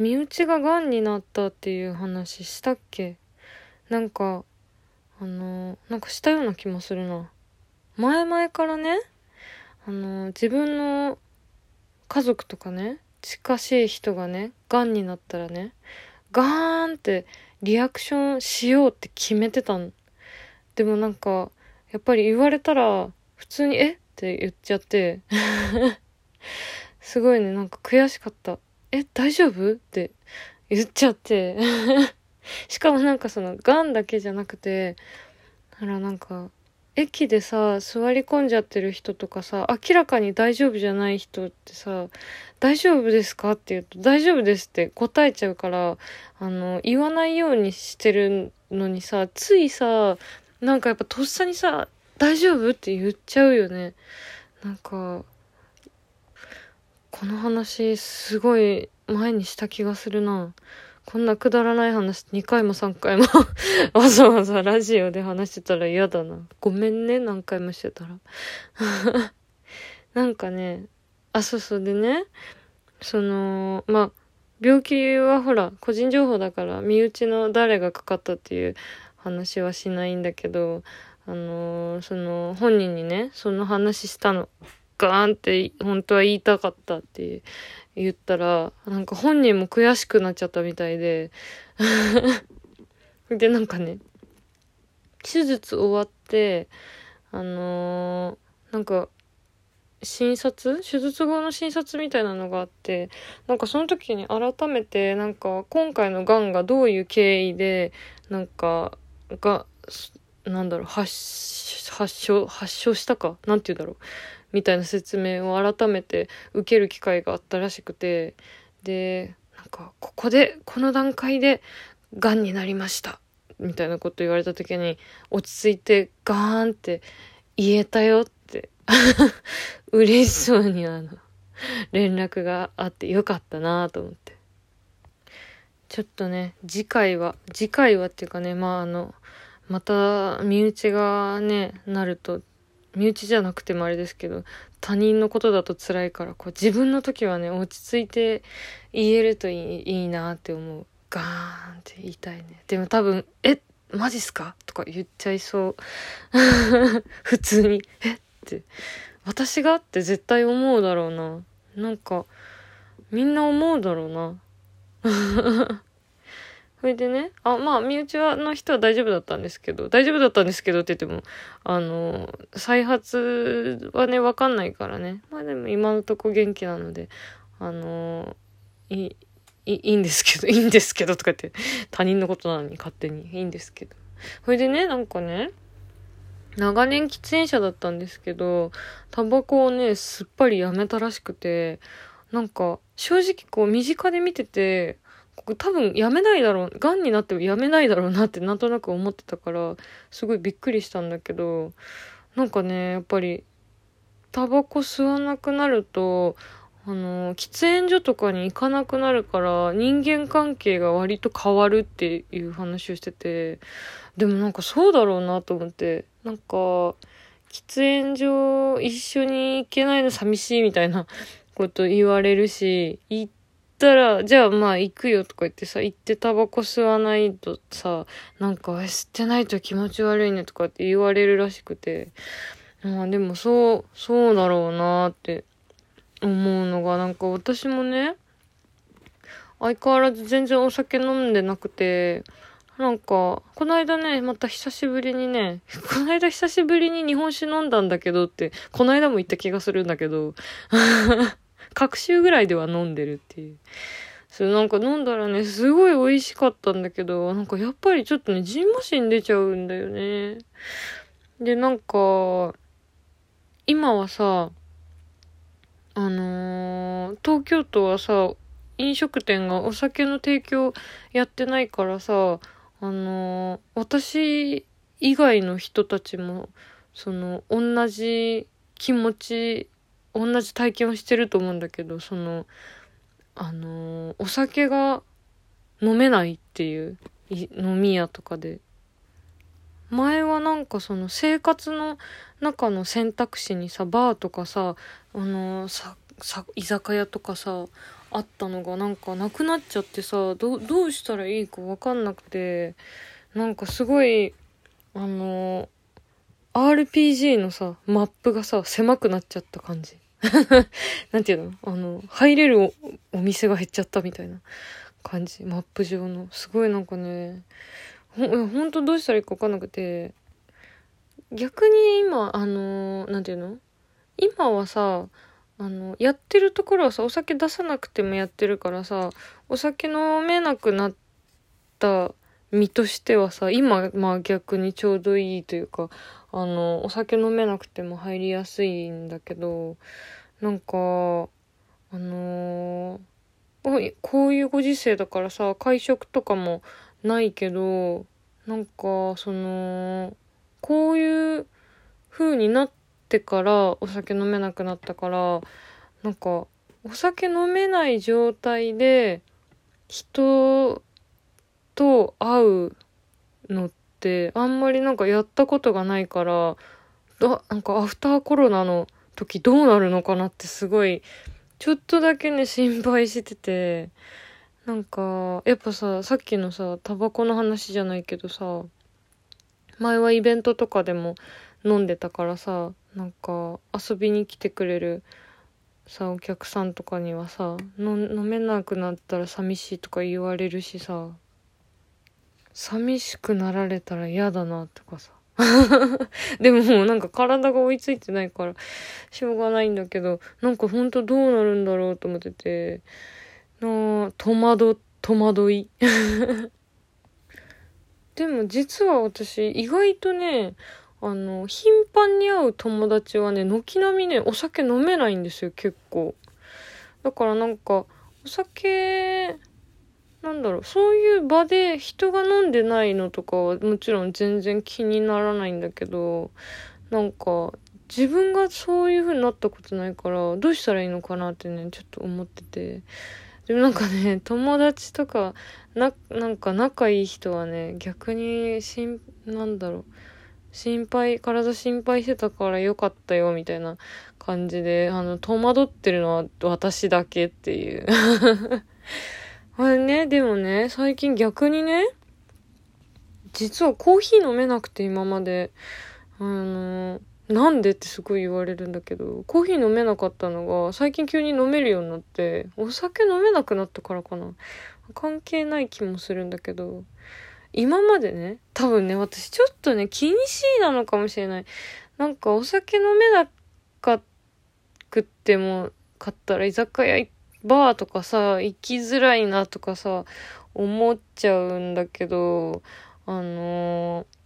身内ががんになったっていう話したっけ？なんかあのなんかしたような気もするな。前々からねあの自分の家族とかね近しい人がねがんになったらねガーンってリアクションしようって決めてたんでもなんかやっぱり言われたら普通に「え？っ?」て言っちゃって。すごいねなんか悔しかった「え大丈夫?」って言っちゃって しかもなんかそのがんだけじゃなくてあらなんか駅でさ座り込んじゃってる人とかさ明らかに大丈夫じゃない人ってさ「大丈夫ですか?」って言うと「大丈夫です」って答えちゃうからあの言わないようにしてるのにさついさなんかやっぱとっさにさ「大丈夫?」って言っちゃうよねなんかこの話すごい前にした気がするな。こんなくだらない話2回も3回も わざわざラジオで話してたら嫌だな。ごめんね、何回もしてたら。なんかね、あ、そうそうでね、その、まあ、病気はほら、個人情報だから、身内の誰がかかったっていう話はしないんだけど、あのー、その、本人にね、その話したの。ガーンって本当は言いたかったって言ったら、なんか本人も悔しくなっちゃったみたいで。で、なんかね、手術終わって、あのー、なんか、診察？手術後の診察みたいなのがあって、なんかその時に改めて、なんか今回の癌がどういう経緯で、なんか、が、なんだろう、発、発症、発症したか？なんて言うんだろう。みたいな説明を改めて受ける機会があったらしくてでなんかここでこの段階でがんになりましたみたいなこと言われた時に落ち着いてガーンって言えたよって 嬉しそうにあの連絡があってよかったなと思って。ちょっとね次回は次回はっていうかねまああのまた身内がねなると身内じゃなくてもあれですけど他人のことだと辛いからこう自分の時はね落ち着いて言えるといいいいなって思う。ガーンって言いたいね。でも多分「えマジっすか?」とか言っちゃいそう。普通に「えっ?」て。私がって絶対思うだろうな。なんかみんな思うだろうな。それでね、あ、まあ、身内はの人は大丈夫だったんですけど、大丈夫だったんですけどって言っても、あの、再発はね、わかんないからね。まあでも今のとこ元気なので、あの、いい、いいんですけど、いいんですけどとか言って、他人のことなのに勝手にいいんですけど。それでね、なんかね、長年喫煙者だったんですけど、タバコをね、すっぱりやめたらしくて、なんか、正直こう身近で見てて、多分やめないだろう、癌になってもやめないだろうなってなんとなく思ってたから、すごいびっくりしたんだけど、なんかね、やっぱり、タバコ吸わなくなると、あの、喫煙所とかに行かなくなるから、人間関係が割と変わるっていう話をしてて、でもなんかそうだろうなと思って、なんか、喫煙所一緒に行けないの寂しいみたいなこと言われるし、行っったら、じゃあまあ行くよとか言ってさ、行ってタバコ吸わないとさ、なんか吸ってないと気持ち悪いねとかって言われるらしくて、まあでもそう、そうだろうなって思うのが、なんか私もね、相変わらず全然お酒飲んでなくて、なんか、この間ね、また久しぶりにね、この間久しぶりに日本酒飲んだんだけどって、この間も言った気がするんだけど、各週ぐらいでは飲んでるっていう。それなんか飲んだらね、すごい美味しかったんだけど、なんかやっぱりちょっとね、ジンマシン出ちゃうんだよね。で、なんか、今はさ、あのー、東京都はさ、飲食店がお酒の提供やってないからさ、あのー、私以外の人たちも、その、同じ気持ち同じ体験をしてると思うんだけどそのあのお酒が飲めないっていう飲み屋とかで。前はなんかその生活の中の選択肢にさバーとかさあのさ居酒屋とかさあったのがなんかなくなっちゃってさどどうしたらいいか分かんなくてなんかすごいあの RPG のさマップがさ狭くなっちゃった感じ。なんていうの？あの入れるお店が減っちゃったみたいな感じ。マップ上の。すごいなんかねほほんとどうしたらいいか分かんなくて。逆に今あのなんていうの？今はさあのやってるところはさお酒出さなくてもやってるからさお酒飲めなくなった身としてはさ今まあ逆にちょうどいいというかあのお酒飲めなくても入りやすいんだけどなんかあのー、こういうご時世だからさ会食とかもないけどなんかそのこういう風になってからお酒飲めなくなったからなんかお酒飲めない状態で人と会うのってあんまりなんかやったことがないからあなんかアフターコロナの時どうなるのかなってすごいちょっとだけね心配しててなんかやっぱささっきのさタバコの話じゃないけどさ前はイベントとかでも飲んでたからさなんか遊びに来てくれるさお客さんとかにはさ飲めなくなったら寂しいとか言われるしさ。寂しくなられたら嫌だなとかさ。でももなんか体が追いついてないからしょうがないんだけどなんかほんとどうなるんだろうと思ってて。な戸惑戸惑い。でも実は私意外とねあの頻繁に会う友達はね軒並みねお酒飲めないんですよ結構。だからなんかお酒なんだろう。そういう場で人が飲んでないのとかはもちろん全然気にならないんだけどなんか自分がそういう風になったことないからどうしたらいいのかなってねちょっと思ってて。でもなんかね友達とかななんか仲いい人はね逆にしんなんだろう。心配体心配してたからよかったよみたいな感じであの戸惑ってるのは私だけっていう。あれねでもね最近逆にね実はコーヒー飲めなくて今まであのなんでってすごい言われるんだけど、コーヒー飲めなかったのが、最近急に飲めるようになって、お酒飲めなくなったからかな。関係ない気もするんだけど、今までね、多分ね、私ちょっとね、気にしいなのかもしれない。なんかお酒飲めなかくっても、買ったら居酒屋行って、バーとかさ、行きづらいなとかさ、思っちゃうんだけど、あのー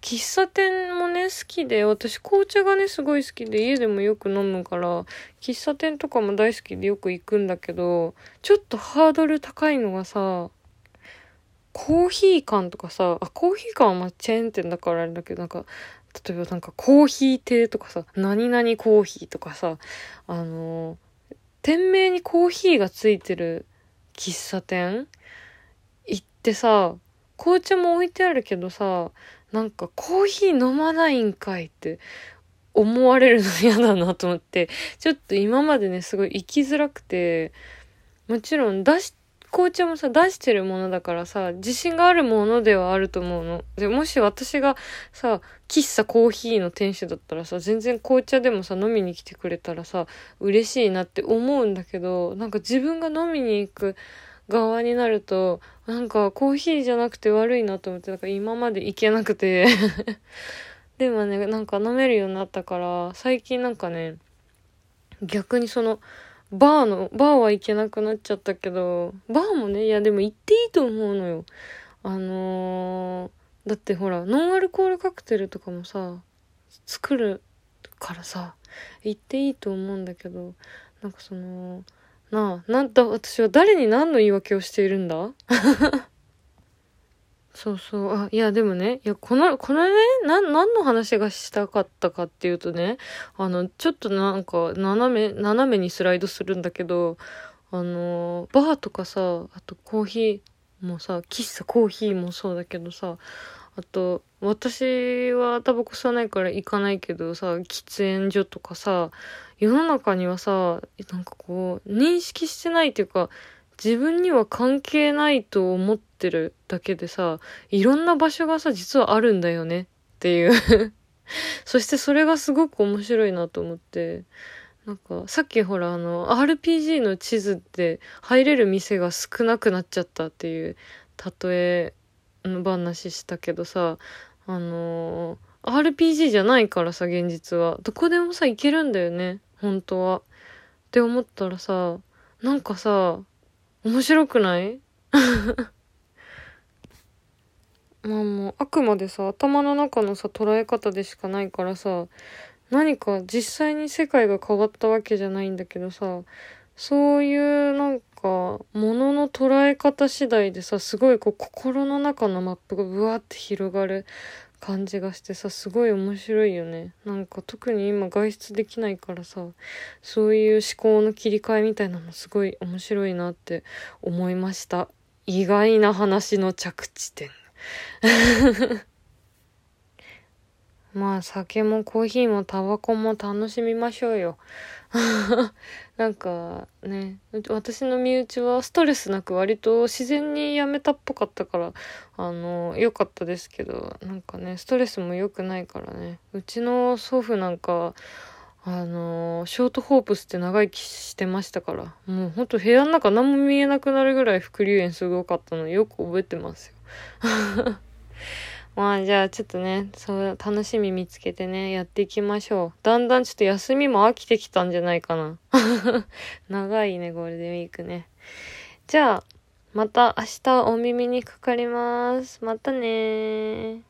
喫茶店もね、好きで、私紅茶がね、すごい好きで、家でもよく飲むから、喫茶店とかも大好きでよく行くんだけど、ちょっとハードル高いのがさ、コーヒー缶とかさ、あ、コーヒー缶はまあチェーン店だからあれだけど、なんか、例えばなんかコーヒー亭とかさ、何々コーヒーとかさ、あのー、店名にコーヒーがついてる喫茶店？行ってさ、紅茶も置いてあるけどさ、なんかコーヒー飲まないんかいって思われるの嫌だなと思って、ちょっと今までね、すごい行きづらくて、もちろん出し、紅茶もさ、出してるものだからさ、自信があるものではあると思うの。で、もし私がさ、喫茶コーヒーの店主だったらさ、全然紅茶でもさ、飲みに来てくれたらさ、嬉しいなって思うんだけど、なんか自分が飲みに行く側になると、なんかコーヒーじゃなくて悪いなと思って、なんか今まで行けなくて でもね、なんか飲めるようになったから、最近なんかね、逆にその、バーの、バーは行けなくなっちゃったけど、バーもね、いやでも行っていいと思うのよ。あのー、だってほら、ノンアルコールカクテルとかもさ、作るからさ、行っていいと思うんだけど、なんかその、なあ、なんだ、私は誰に何の言い訳をしているんだ？そうそう。あ、いや、でもね、いや、この、このね、な、何の話がしたかったかっていうとね、あの、ちょっとなんか、斜め、斜めにスライドするんだけど、あの、バーとかさ、あとコーヒーもさ、喫茶コーヒーもそうだけどさ、あと、私はタバコ吸わないから行かないけどさ、喫煙所とかさ、世の中にはさ、なんかこう、認識してないっていうか、自分には関係ないと思ってってるだけでさ、いろんな場所がさ、実はあるんだよねっていう そしてそれがすごく面白いなと思って、なんか、さっきほらあの、RPG の地図って入れる店が少なくなっちゃったっていう例えの話したけどさ、あのー、RPG じゃないからさ、現実は。どこでもさ、行けるんだよね。本当は。って思ったらさ、なんかさ、面白くない？まあもう、あくまでさ、頭の中のさ、捉え方でしかないからさ、何か実際に世界が変わったわけじゃないんだけどさ、そういうなんか、ものの捉え方次第でさ、すごいこう心の中のマップがブワーって広がる感じがしてさ、すごい面白いよね。なんか特に今外出できないからさ、そういう思考の切り替えみたいなのもすごい面白いなって思いました。意外な話の着地点。まあ酒もコーヒーもタバコも楽しみましょうよ。なんかね、私の身内はストレスなく割と自然にやめたっぽかったから、あの、良かったですけど、なんかね、ストレスも良くないからね。うちの祖父なんか、あの、ショートホープスって長生きしてましたから、もうほんと部屋の中何も見えなくなるぐらい副流炎すごかったのよく覚えてますよ。まあじゃあちょっとね、そう楽しみ見つけてね、やっていきましょう。だんだんちょっと休みも飽きてきたんじゃないかな。長いね、ゴールデンウィークね。じゃあ、また明日お耳にかかります。またね